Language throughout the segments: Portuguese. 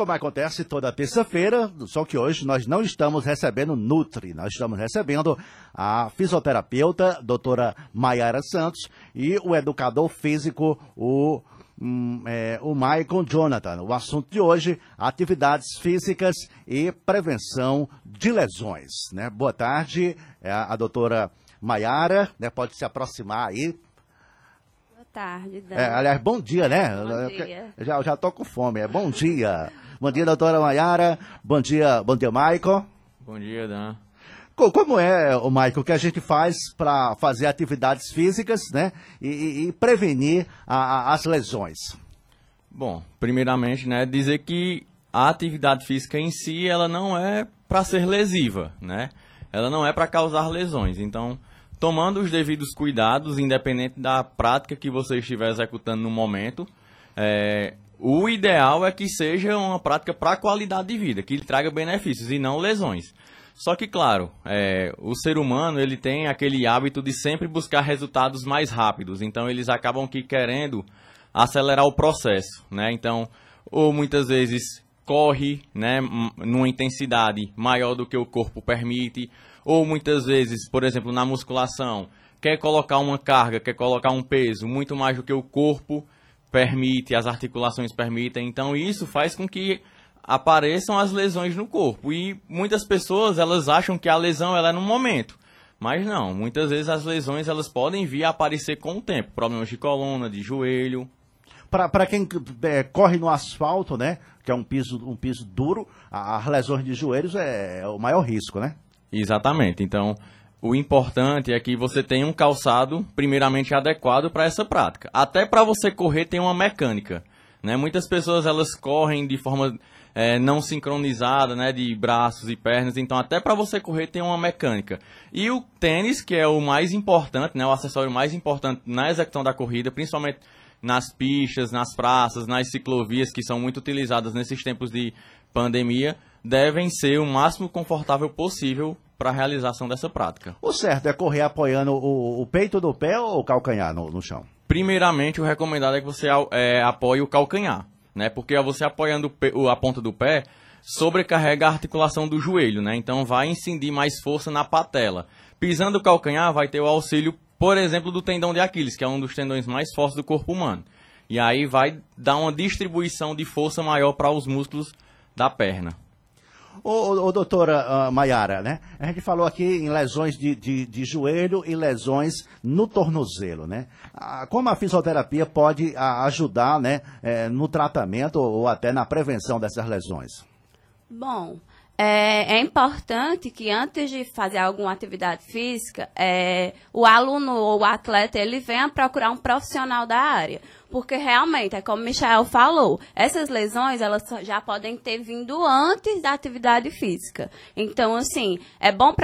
como acontece toda terça-feira, só que hoje nós não estamos recebendo Nutri, nós estamos recebendo a fisioterapeuta, doutora Maiara Santos, e o educador físico, o, hum, é, o Michael Jonathan. O assunto de hoje, atividades físicas e prevenção de lesões. Né? Boa tarde, é a, a doutora Maiara, né? pode se aproximar aí, tarde, Dan. É, aliás, bom dia, né? Bom dia. Eu já, já tô com fome, é bom dia. bom dia, doutora Maiara. Bom dia, bom dia, Michael. Bom dia, Dan. Co- Como é, o Michael, que a gente faz para fazer atividades físicas, né? E, e- e prevenir a- a- as lesões? Bom, primeiramente, né, dizer que a atividade física em si, ela não é para ser lesiva, né? Ela não é para causar lesões. Então, tomando os devidos cuidados, independente da prática que você estiver executando no momento, é, o ideal é que seja uma prática para qualidade de vida, que lhe traga benefícios e não lesões. Só que, claro, é, o ser humano ele tem aquele hábito de sempre buscar resultados mais rápidos. Então, eles acabam que querendo acelerar o processo, né? Então, ou muitas vezes corre, né, numa intensidade maior do que o corpo permite, ou muitas vezes, por exemplo, na musculação, quer colocar uma carga, quer colocar um peso muito mais do que o corpo permite, as articulações permitem. Então, isso faz com que apareçam as lesões no corpo. E muitas pessoas, elas acham que a lesão ela é no momento. Mas não, muitas vezes as lesões elas podem vir a aparecer com o tempo. Problemas de coluna, de joelho. Para quem é, corre no asfalto, né? Que é um piso, um piso duro, a- as lesões de joelhos é, o maior risco, né? Exatamente. Então, o importante é que você tenha um calçado primeiramente adequado para essa prática. Até para você correr tem uma mecânica. Né? Muitas pessoas elas correm de forma eh, não sincronizada, né? de braços e pernas. Então, até para você correr tem uma mecânica. E o tênis, que é o mais importante, né? o acessório mais importante na execução da corrida, principalmente nas pistas, nas praças, nas ciclovias que são muito utilizadas nesses tempos de pandemia, devem ser o máximo confortável possível para a realização dessa prática. O certo é correr apoiando o, o peito do pé ou o calcanhar no, no chão? Primeiramente, o recomendado é que você é, apoie o calcanhar, né? Porque você apoiando a ponta do pé, sobrecarrega a articulação do joelho, né? Então vai incidir mais força na patela. Pisando o calcanhar, vai ter o auxílio, por exemplo, do tendão de Aquiles, que é um dos tendões mais fortes do corpo humano. E aí vai dar uma distribuição de força maior para os músculos da perna. Ô, ô, doutora ah, Maiara, né? A gente falou aqui em lesões de, de, de joelho e lesões no tornozelo, né? Ah, como a fisioterapia pode ah, ajudar, né, eh, no tratamento ou até na prevenção dessas lesões? Bom, é, é importante que antes de fazer alguma atividade física, é, o aluno ou o atleta ele venha procurar um profissional da área. Porque realmente, é como o Michel falou, essas lesões elas já podem ter vindo antes da atividade física. Então, assim, é bom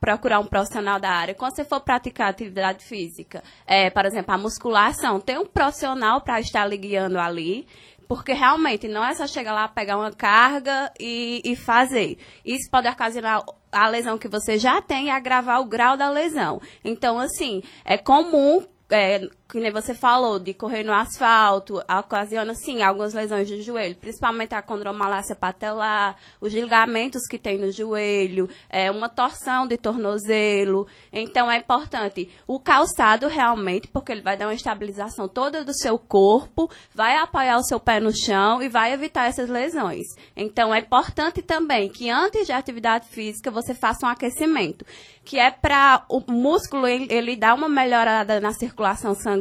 procurar um profissional da área. Quando você for praticar atividade física, é, por exemplo, a musculação, tem um profissional para estar lhe guiando ali. Porque realmente não é só chegar lá, pegar uma carga e, e fazer. Isso pode ocasionar a lesão que você já tem e agravar o grau da lesão. Então, assim, é comum, é, que nem você falou, de correr no asfalto, ocasiona, sim, algumas lesões de joelho, principalmente a condromalácia patelar, os ligamentos que tem no joelho, é, uma torção de tornozelo. Então, é importante o calçado realmente, porque ele vai dar uma estabilização toda do seu corpo, vai apoiar o seu pé no chão e vai evitar essas lesões. Então, é importante também que antes de atividade física você faça um aquecimento, que é para o músculo ele, dar uma melhorada na circulação sanguínea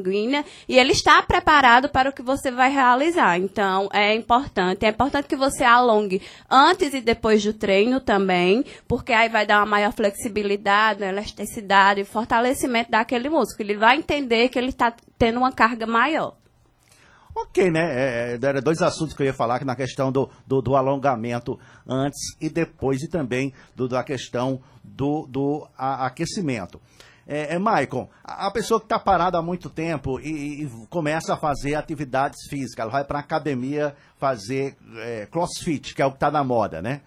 e ele está preparado para o que você vai realizar. Então, é importante. É importante que você alongue antes e depois do treino também, porque aí vai dar uma maior flexibilidade, elasticidade, fortalecimento daquele músculo. Ele vai entender que ele está tendo uma carga maior. Ok, né? É, é, eram dois assuntos que eu ia falar, que na questão do, do, do alongamento antes e depois, e também do, da questão do, do a- aquecimento. É, é, Maicon, a, pessoa que está parada há muito tempo e, e começa a fazer atividades físicas, ela vai para a academia fazer é, crossfit, que é o que está na moda, né?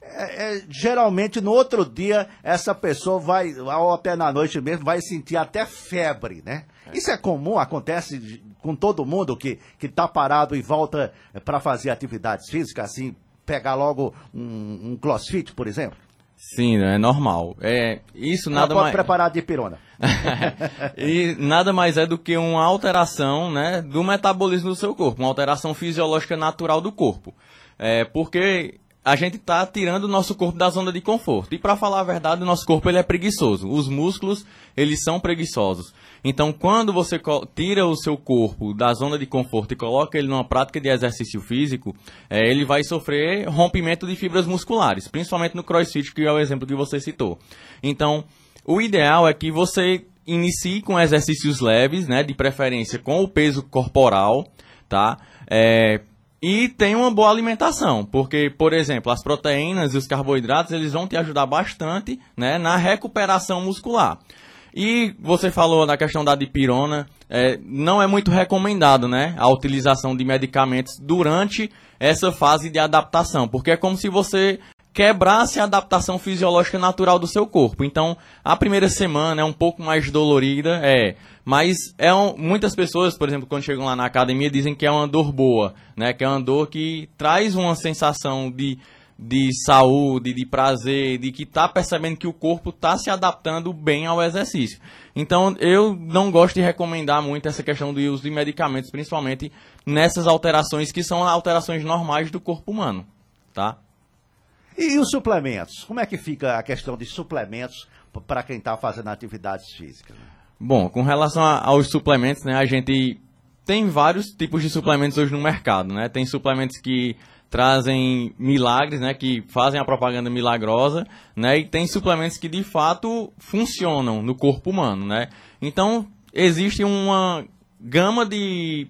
É, é, geralmente no outro dia essa pessoa vai, ou até na noite mesmo, vai sentir até febre, né? Isso é comum, acontece com todo mundo que, que tá parado e volta para fazer atividades físicas, assim, pegar logo um, um crossfit, por exemplo? Sim, é normal. É, isso Ela nada mais. preparar de pirona. e nada mais é do que uma alteração né, do metabolismo do seu corpo, uma alteração fisiológica natural do corpo. É, porque a gente está tirando o nosso corpo da zona de conforto. E para falar a verdade, o nosso corpo ele é preguiçoso. Os músculos, eles são preguiçosos. Então, quando você tira o seu corpo da zona de conforto e coloca ele numa prática de exercício físico, é, ele vai sofrer rompimento de fibras musculares, principalmente no crossfit, que é o exemplo que você citou. Então, o ideal é que você inicie com exercícios leves, né, de preferência com o peso corporal, tá? É, e tenha uma boa alimentação, porque, por exemplo, as proteínas e os carboidratos, eles vão te ajudar bastante, né, na recuperação muscular. E você falou na questão da dipirona, é, não é muito recomendado, né, a utilização de medicamentos durante essa fase de adaptação, porque é como se você quebrasse a adaptação fisiológica natural do seu corpo. Então, a primeira semana é um pouco mais dolorida, é, mas é um, muitas pessoas, por exemplo, quando chegam lá na academia, dizem que é uma dor boa, né, que é uma dor que traz uma sensação de de saúde, de prazer, de que está percebendo que o corpo está se adaptando bem ao exercício. Então, eu não gosto de recomendar muito essa questão do uso de medicamentos, principalmente nessas alterações que são alterações normais do corpo humano, tá? E, os suplementos? Como é que fica a questão de suplementos para quem está fazendo atividades físicas? Bom, com relação a, aos suplementos, né, a gente tem vários tipos de suplementos hoje no mercado, né? Tem suplementos que trazem milagres, né, que fazem a propaganda milagrosa, né, e tem suplementos que de fato funcionam no corpo humano, né. Então existe uma gama de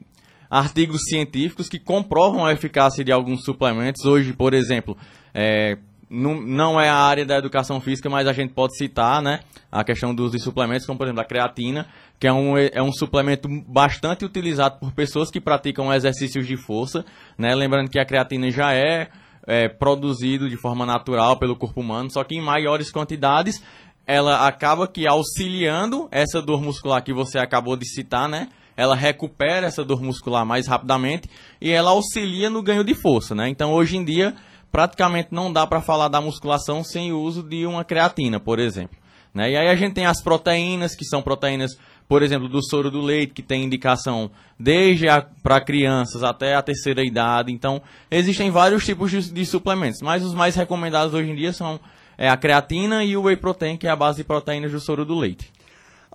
artigos científicos que comprovam a eficácia de alguns suplementos. Hoje, por exemplo, é, não, não é a área da educação física, mas a gente pode citar, né, a questão dos suplementos, como por exemplo a creatina, que é um, é um suplemento bastante utilizado por pessoas que praticam exercícios de força, né? Lembrando que a creatina já é, é produzido de forma natural pelo corpo humano, só que em maiores quantidades ela acaba que auxiliando essa dor muscular que você acabou de citar, né? Ela recupera essa dor muscular mais rapidamente e ela auxilia no ganho de força, né? Então hoje em dia praticamente não dá para falar da musculação sem o uso de uma creatina, por exemplo. Né? E aí a gente tem as proteínas, que são proteínas por exemplo, do soro do leite, que tem indicação desde para crianças até a terceira idade. Então, existem vários tipos de, de, suplementos, mas os mais recomendados hoje em dia são é, a creatina e o whey protein, que é a base de proteínas do soro do leite.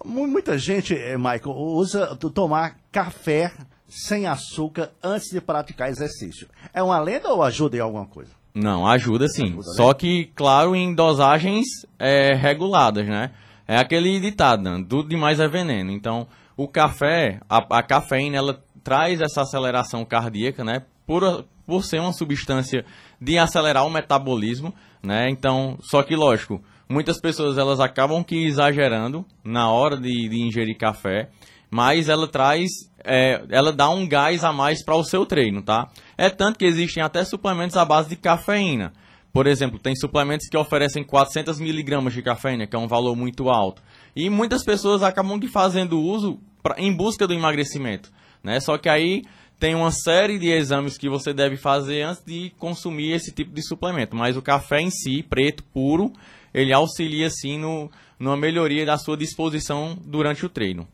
Muita gente, eh, Michael, usa tomar café sem açúcar antes de praticar exercício. É uma lenda ou ajuda em alguma coisa? Não, ajuda sim. Ajuda, né? Só que, claro, em dosagens é, reguladas, né? É aquele ditado, né? tudo demais é veneno. Então, o café, a, a, cafeína, ela traz essa aceleração cardíaca, né? Por, por ser uma substância de acelerar o metabolismo, né? Então, só que lógico, muitas pessoas elas acabam que exagerando na hora de, de ingerir café, mas ela traz, é, ela dá um gás a mais para o seu treino, tá? É tanto que existem até suplementos à base de cafeína. Por exemplo, tem suplementos que oferecem 400 miligramas de cafeína, que é um valor muito alto. E muitas pessoas acabam fazendo uso pra, em busca do emagrecimento. Né? Só que aí tem uma série de exames que você deve fazer antes de consumir esse tipo de suplemento. Mas o café em si, preto, puro, ele auxilia sim no, numa melhoria da sua disposição durante o treino.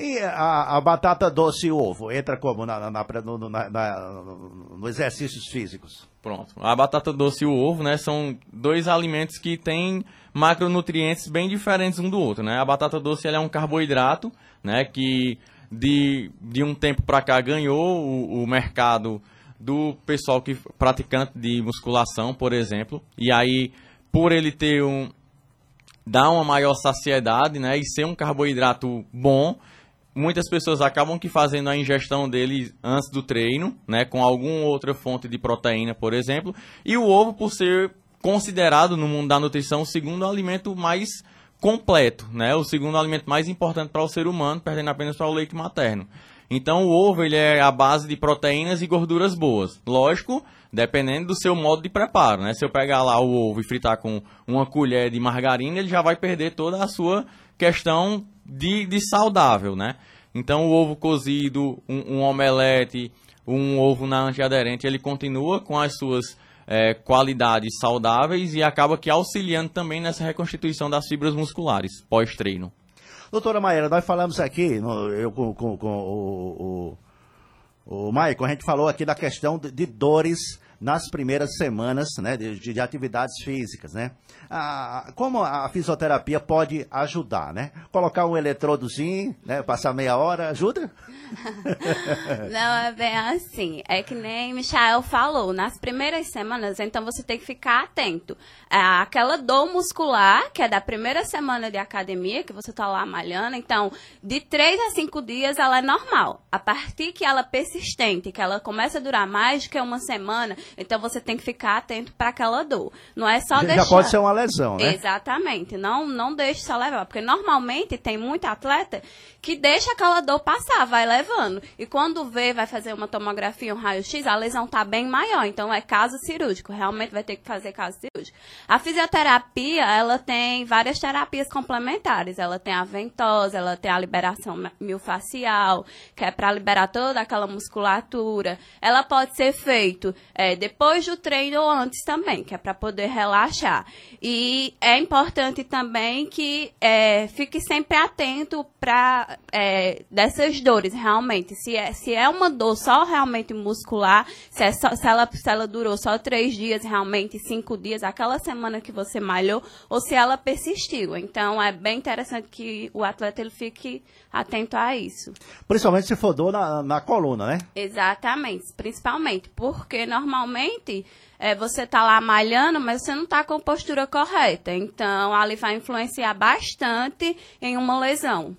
E a, a batata doce e ovo entra como na, na, na, no, na, no exercícios físicos? Pronto. A batata doce e o ovo, né, são dois alimentos que têm macronutrientes bem diferentes um do outro, né? A batata doce ela é um carboidrato, né, que de, de um tempo para cá ganhou o, o mercado do pessoal que praticante de musculação, por exemplo. E aí, por ele ter um dar uma maior saciedade, né, e ser um carboidrato bom, muitas pessoas acabam que fazendo a ingestão dele antes do treino, né, com alguma outra fonte de proteína, por exemplo, e o ovo por ser considerado no mundo da nutrição o segundo alimento mais completo, né, o segundo alimento mais importante para o ser humano, perdendo apenas para o leite materno. Então o ovo ele é a base de proteínas e gorduras boas. Lógico, dependendo do seu modo de preparo, né? Se eu pegar lá o ovo e fritar com uma colher de margarina, ele já vai perder toda a sua questão de, de saudável, né? Então o ovo cozido, um, um omelete, um ovo na antiaderente, ele continua com as suas é, qualidades saudáveis e acaba que auxiliando também nessa reconstituição das fibras musculares pós-treino. Doutora Maíra, nós falamos aqui, eu com, com, com o, o, o Maicon, a gente falou aqui da questão de, de dores nas primeiras semanas né, de, de, atividades físicas, né? Ah, como a fisioterapia pode ajudar, né? Colocar um eletrodozinho, né? Passar meia hora, ajuda? Não, é bem assim. É que nem Michael falou, nas primeiras semanas, então você tem que ficar atento. É aquela dor muscular, que é da primeira semana de academia, que você tá lá malhando, então, de três a cinco dias ela é normal. A partir que ela é persistente, que ela começa a durar mais do que uma semana, então você tem que ficar atento para aquela dor. Não é só Já deixar. Já pode ser uma lesão, né? Exatamente. Não, não deixe só levar. Porque normalmente tem muito atleta que deixa aquela dor passar, vai levando. E quando vê, vai fazer uma tomografia, um raio-x, a lesão tá bem maior. Então é caso cirúrgico. Realmente vai ter que fazer caso cirúrgico. A fisioterapia, ela tem várias terapias complementares. Ela tem a ventosa, ela tem a liberação miofascial, que é para liberar toda aquela musculatura. Ela pode ser feito é, depois do treino ou antes também, que é para poder relaxar. E é importante também que é, fique sempre atento para é, dessas dores, realmente. Se é, se é uma dor só realmente muscular, se, é só, se, ela, se ela durou só três dias, realmente cinco dias, aquela semana que você malhou, ou se ela persistiu. Então, é bem interessante que o atleta ele fique atento a isso. Principalmente se for dor na, na coluna, né? Exatamente, principalmente, porque normalmente é, você está lá malhando, mas você não está com a postura correta. Então, ali vai influenciar bastante em uma lesão.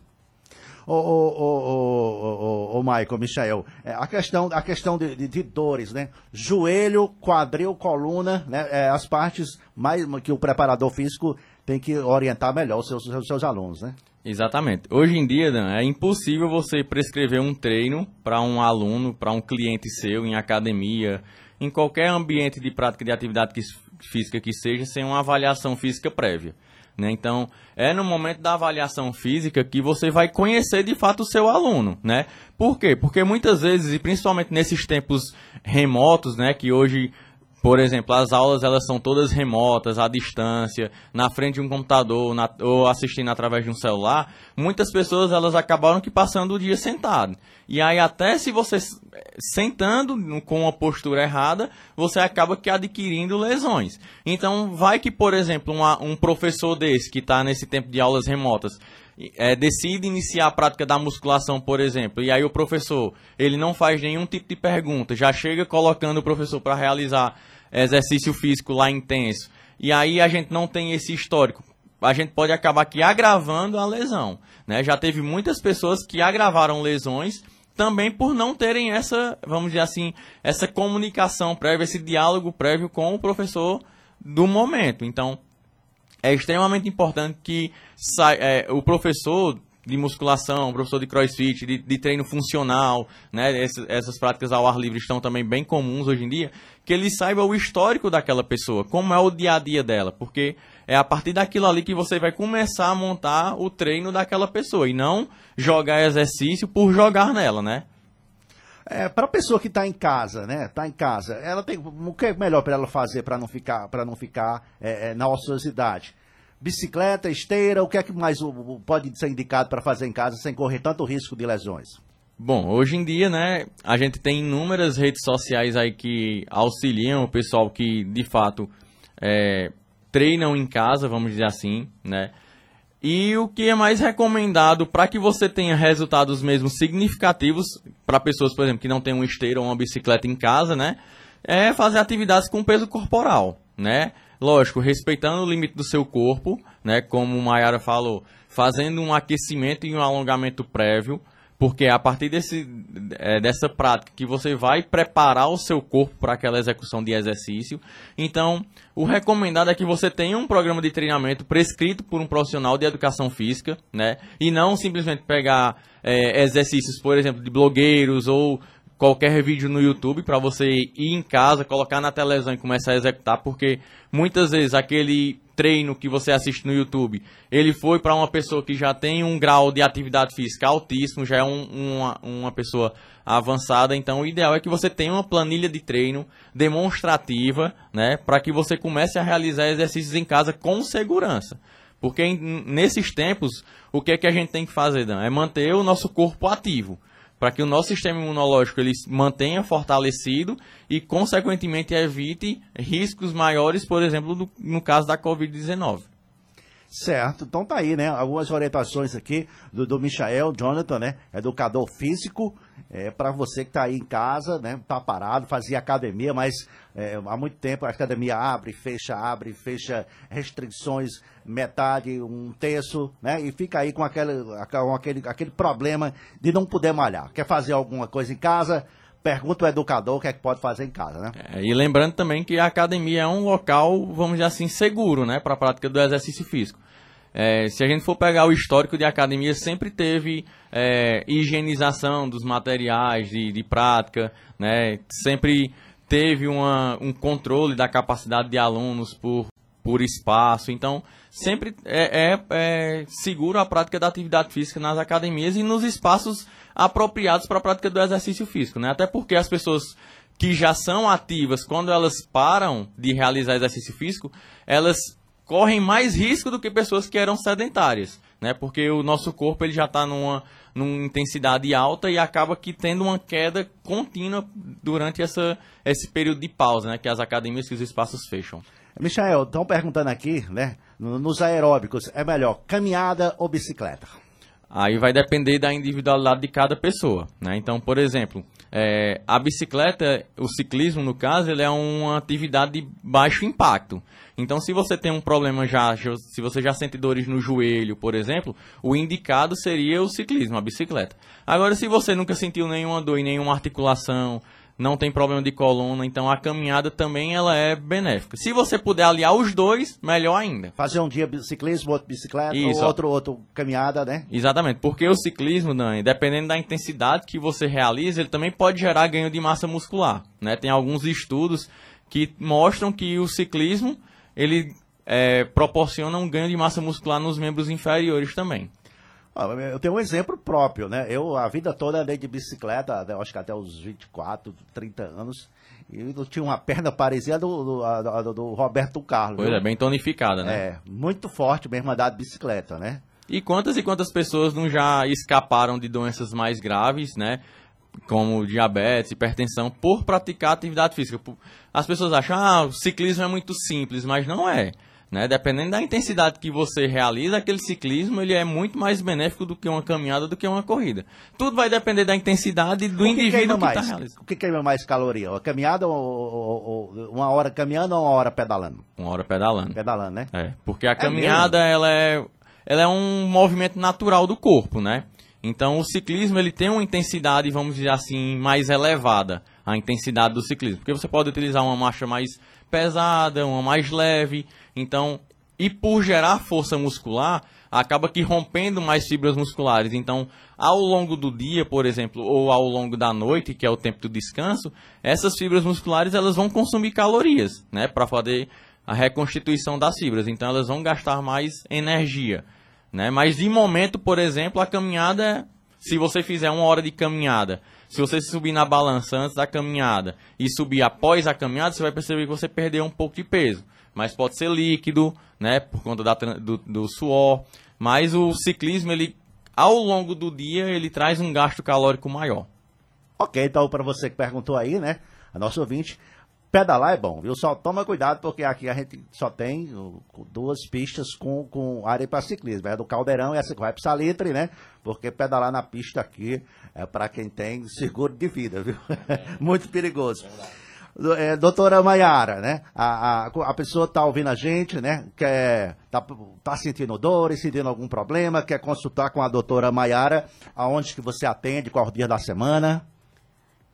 Ô, ô, ô, ô, ô, Michael, Michael, é, a questão, a questão de, de, de, dores, né? Joelho, quadril, coluna, né? É, as partes mais que o preparador físico tem que orientar melhor os seus, os seus alunos, né? Exatamente. Hoje em dia, Dan, é impossível você prescrever um treino para um aluno, para um cliente seu em academia, em qualquer ambiente de prática de atividade física que seja, sem uma avaliação física prévia. Né? Então, é no momento da avaliação física que você vai conhecer de fato o seu aluno. Né? Por quê? Porque muitas vezes, e principalmente nesses tempos remotos, né, que hoje por exemplo, as aulas elas são todas remotas, à distância, na frente de um computador na, ou assistindo através de um celular. Muitas pessoas elas acabaram que passando o dia sentado. E aí até se você sentando com uma postura errada, você acaba que adquirindo lesões. Então vai que, por exemplo, uma, um professor desse que está nesse tempo de aulas remotas é, decide iniciar a prática da musculação, por exemplo, e aí o professor ele não faz nenhum tipo de pergunta, já chega colocando o professor para realizar exercício físico lá intenso, e aí a gente não tem esse histórico, a gente pode acabar aqui agravando a lesão. Né? Já teve muitas pessoas que agravaram lesões também por não terem essa, vamos dizer assim, essa comunicação prévia, esse diálogo prévio com o professor do momento. Então, é extremamente importante que é, o professor de musculação, professor de crossfit, de, de treino funcional, né? Essas, essas, práticas ao ar livre estão também bem comuns hoje em dia, que ele saiba o histórico daquela pessoa, como é o dia a dia dela, porque é a partir daquilo ali que você vai começar a montar o treino daquela pessoa e não jogar exercício por jogar nela, né? É, para a pessoa que está em casa, né? Está em casa, ela tem o que é melhor para ela fazer para não ficar para não ficar é, é, na ociosidade? Bicicleta, esteira, o que é que mais pode ser indicado para fazer em casa sem correr tanto risco de lesões? Bom, hoje em dia, né, a gente tem inúmeras redes sociais aí que auxiliam o pessoal que, de fato, é, treinam em casa, vamos dizer assim, né? E o que é mais recomendado para que você tenha resultados mesmo significativos para pessoas, por exemplo, que não têm um esteiro ou uma bicicleta em casa, né? É fazer atividades com peso corporal, né? Lógico, respeitando o limite do seu corpo, né? Como o Mayara falou, fazendo um aquecimento e um alongamento prévio, porque a partir desse, é, dessa prática que você vai preparar o seu corpo para aquela execução de exercício. Então, o recomendado é que você tenha um programa de treinamento prescrito por um profissional de educação física, né? E não simplesmente pegar é, exercícios, por exemplo, de blogueiros ou qualquer vídeo no YouTube para você ir em casa, colocar na televisão e começar a executar, porque muitas vezes aquele treino que você assiste no YouTube, ele foi para uma pessoa que já tem um grau de atividade física altíssimo, já é um, uma, uma pessoa avançada, então o ideal é que você tenha uma planilha de treino demonstrativa, né, para que você comece a realizar exercícios em casa com segurança. Porque nesses tempos, o que é que a gente tem que fazer, Dan? É manter o nosso corpo ativo para que o nosso sistema imunológico ele mantenha fortalecido e, consequentemente, evite riscos maiores, por exemplo, no, no caso da Covid-19. Certo, então tá aí, né? Algumas orientações aqui do, do Michael Jonathan, né? Educador físico, é, para você que tá aí em casa, né? Tá parado, fazia academia, mas é, há muito tempo a academia abre, fecha, abre, fecha, restrições, metade, um terço, né? E fica aí com aquele, com aquele, aquele problema de não poder malhar. Quer fazer alguma coisa em casa? Pergunta o educador o que é que pode fazer em casa, né? É, e lembrando também que a academia é um local, vamos dizer assim, seguro, né, para a prática do exercício físico. É, se a gente for pegar o histórico de academia, sempre teve é, higienização dos materiais de, de prática, né? Sempre teve uma, um controle da capacidade de alunos por, por espaço. Então, sempre é, é, é seguro a prática da atividade física nas academias e nos espaços apropriados para a prática do exercício físico, né? Até porque as pessoas que já são ativas, quando elas param de realizar exercício físico, elas correm mais risco do que pessoas que eram sedentárias, né? Porque o nosso corpo ele já está numa, numa intensidade alta e acaba que tendo uma queda contínua durante essa, esse período de pausa, né? Que as academias e os espaços fecham. Michael, estão perguntando aqui, né? Nos aeróbicos, é melhor caminhada ou bicicleta? Aí vai depender da individualidade de cada pessoa, né? Então, por exemplo, é, a bicicleta, o ciclismo no caso, ele é uma atividade de baixo impacto. Então, se você tem um problema já, se você já sente dores no joelho, por exemplo, o indicado seria o ciclismo, a bicicleta. Agora, se você nunca sentiu nenhuma dor em nenhuma articulação, não tem problema de coluna, então a caminhada também ela é benéfica. Se você puder aliar os dois, melhor ainda. Fazer um dia ciclismo, outro bicicleta, Isso. outro outro caminhada, né? Exatamente, porque o ciclismo, Dani, dependendo da intensidade que você realiza, ele também pode gerar ganho de massa muscular, né? Tem alguns estudos que mostram que o ciclismo ele é, proporciona um ganho de massa muscular nos membros inferiores também. Eu tenho um exemplo próprio, né? Eu a vida toda andei de bicicleta, acho que até os 24, 30 anos. E eu tinha uma perna parecida do, do, do, do Roberto Carlos. Pois é, bem tonificada, né? É, muito forte mesmo andar de bicicleta, né? E quantas e quantas pessoas não já escaparam de doenças mais graves, né? Como diabetes, hipertensão, por praticar atividade física. As pessoas acham, ah, o ciclismo é muito simples, mas não é. Né? Dependendo da intensidade que você realiza, aquele ciclismo ele é muito mais benéfico do que uma caminhada, do que uma corrida. Tudo vai depender da intensidade do que indivíduo que está realizando. O que queima mais caloria? A caminhada ou, ou, ou, uma hora caminhando ou uma hora pedalando? Uma hora pedalando. Pedalando, né? É, porque a é caminhada ela é, ela é um movimento natural do corpo, né? Então o ciclismo ele tem uma intensidade, vamos dizer assim, mais elevada, a intensidade do ciclismo. Porque você pode utilizar uma marcha mais pesada, uma mais leve. Então, e por gerar força muscular, acaba que rompendo mais fibras musculares. Então, ao longo do dia, por exemplo, ou ao longo da noite, que é o tempo do descanso, essas fibras musculares elas vão consumir calorias, né, para fazer a reconstituição das fibras. Então, elas vão gastar mais energia, né? Mas de momento, por exemplo, a caminhada, se você fizer uma hora de caminhada se você subir na balança antes da caminhada e subir após a caminhada, você vai perceber que você perdeu um pouco de peso. Mas pode ser líquido, né? Por conta da, do, do suor. Mas o ciclismo, ele, ao longo do dia, ele traz um gasto calórico maior. Ok, então para você que perguntou aí, né? A nossa ouvinte, pedalar é bom, viu? Só toma cuidado, porque aqui a gente só tem duas pistas com, com área para ciclismo. É do Caldeirão e essa que vai para Salitre, né? Porque pedalar na pista aqui é para quem tem seguro de vida, viu? É. Muito perigoso. É, doutora Maiara, né? A, a, a pessoa está ouvindo a gente, né? Quer, tá, tá sentindo dores, sentindo algum problema, quer consultar com a doutora Maiara, aonde que você atende, qual dia da semana?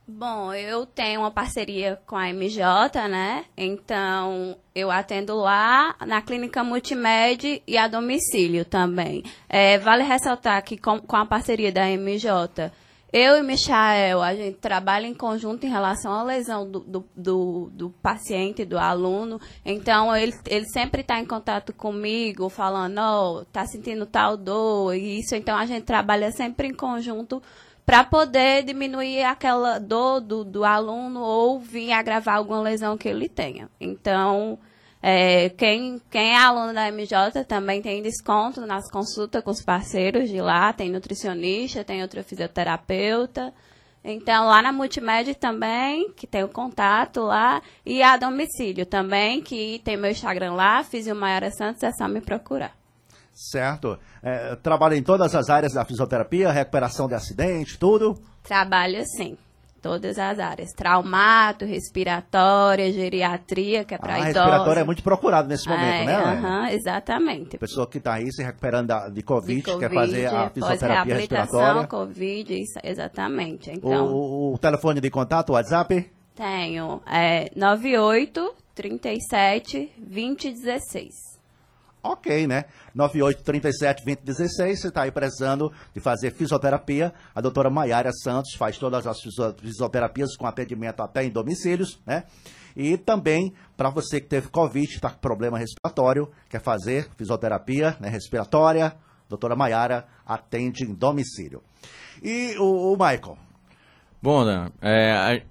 Bom, eu tenho uma parceria com a MJ, né? Então, eu atendo lá na clínica multimédia e a domicílio também. É, vale ressaltar que com, com a parceria da MJ, eu e Michael, a gente trabalha em conjunto em relação à lesão do, do, do, do paciente, do aluno. Então, ele, ele sempre está em contato comigo, falando, ó, oh, tá sentindo tal dor, e isso. Então, a gente trabalha sempre em conjunto para poder diminuir aquela dor do, do aluno ou vir agravar alguma lesão que ele tenha. Então, é, quem, quem é aluno da MJ também tem desconto nas consultas com os parceiros de lá, tem nutricionista, tem outro fisioterapeuta. Então, lá na Multimédia também, que tem o contato lá, e a domicílio também, que tem meu Instagram lá, Fisiomaera Santos, é só me procurar. Certo. É, trabalha em todas as áreas da fisioterapia, recuperação de acidente, tudo? Trabalho sim todas as áreas. Traumato, respiratória, geriatria, que é para ah, idosos. respiratória é muito procurado nesse momento, é, né? Uh -huh, exatamente. Pessoa que está aí se recuperando da, de, COVID, de COVID, quer fazer a fisioterapia respiratória. COVID, isso, exatamente. Então, o, o, telefone de contato, o WhatsApp? Tenho, é 98 37 2016 ok, né? 9837-2016, você está aí precisando de fazer fisioterapia. A doutora Maiara Santos faz todas as fisioterapias com atendimento até em domicílios, né? E também, para você que teve Covid, está com problema respiratório, quer fazer fisioterapia né, respiratória, doutora Maiara atende em domicílio. E o, o Michael? Bom, Dan, é,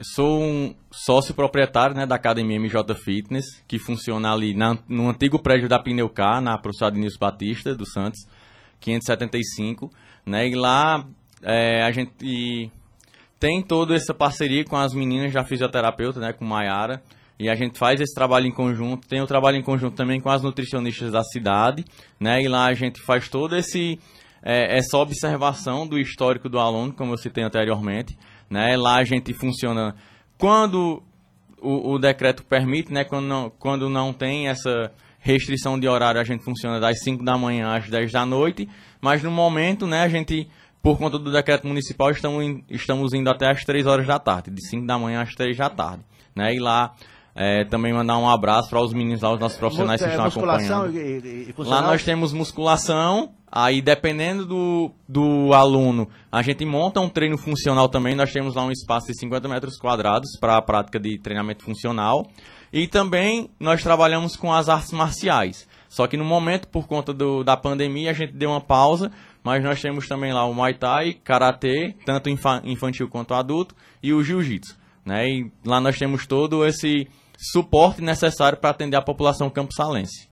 sou um sócio proprietário né, da Academia MJ Fitness, que funciona ali na, no antigo prédio da Pneucar, na professora Denilson Batista, do Santos, 575. Né, e lá é, a gente tem toda essa parceria com as meninas da fisioterapeuta, né, com Maiara, e a gente faz esse trabalho em conjunto. Tem o trabalho em conjunto também com as nutricionistas da cidade, né, e lá a gente faz todo esse... É, essa observação do histórico do aluno, como eu citei anteriormente, né? Lá a gente funciona quando o, o decreto permite, né? quando, não, quando não tem essa restrição de horário, a gente funciona das 5 da manhã às 10 da noite, mas no momento, né, a gente, por conta do decreto municipal, estamos, in, estamos indo até às 3 horas da tarde, de 5 da manhã às 3 da tarde. Né? E lá é, também mandar um abraço para os meninos lá, os nossos profissionais que estão acompanhando. E, e lá nós temos musculação, Aí, dependendo do, do aluno, a gente monta um treino funcional também. Nós temos lá um espaço de 50 metros quadrados para a prática de treinamento funcional. E também nós trabalhamos com as artes marciais. Só que no momento, por conta do, da pandemia, a gente deu uma pausa. Mas nós temos também lá o Muay Thai, Karatê, tanto infantil quanto adulto, e o Jiu-Jitsu. Né? E lá nós temos todo esse suporte necessário para atender a população campo-salense.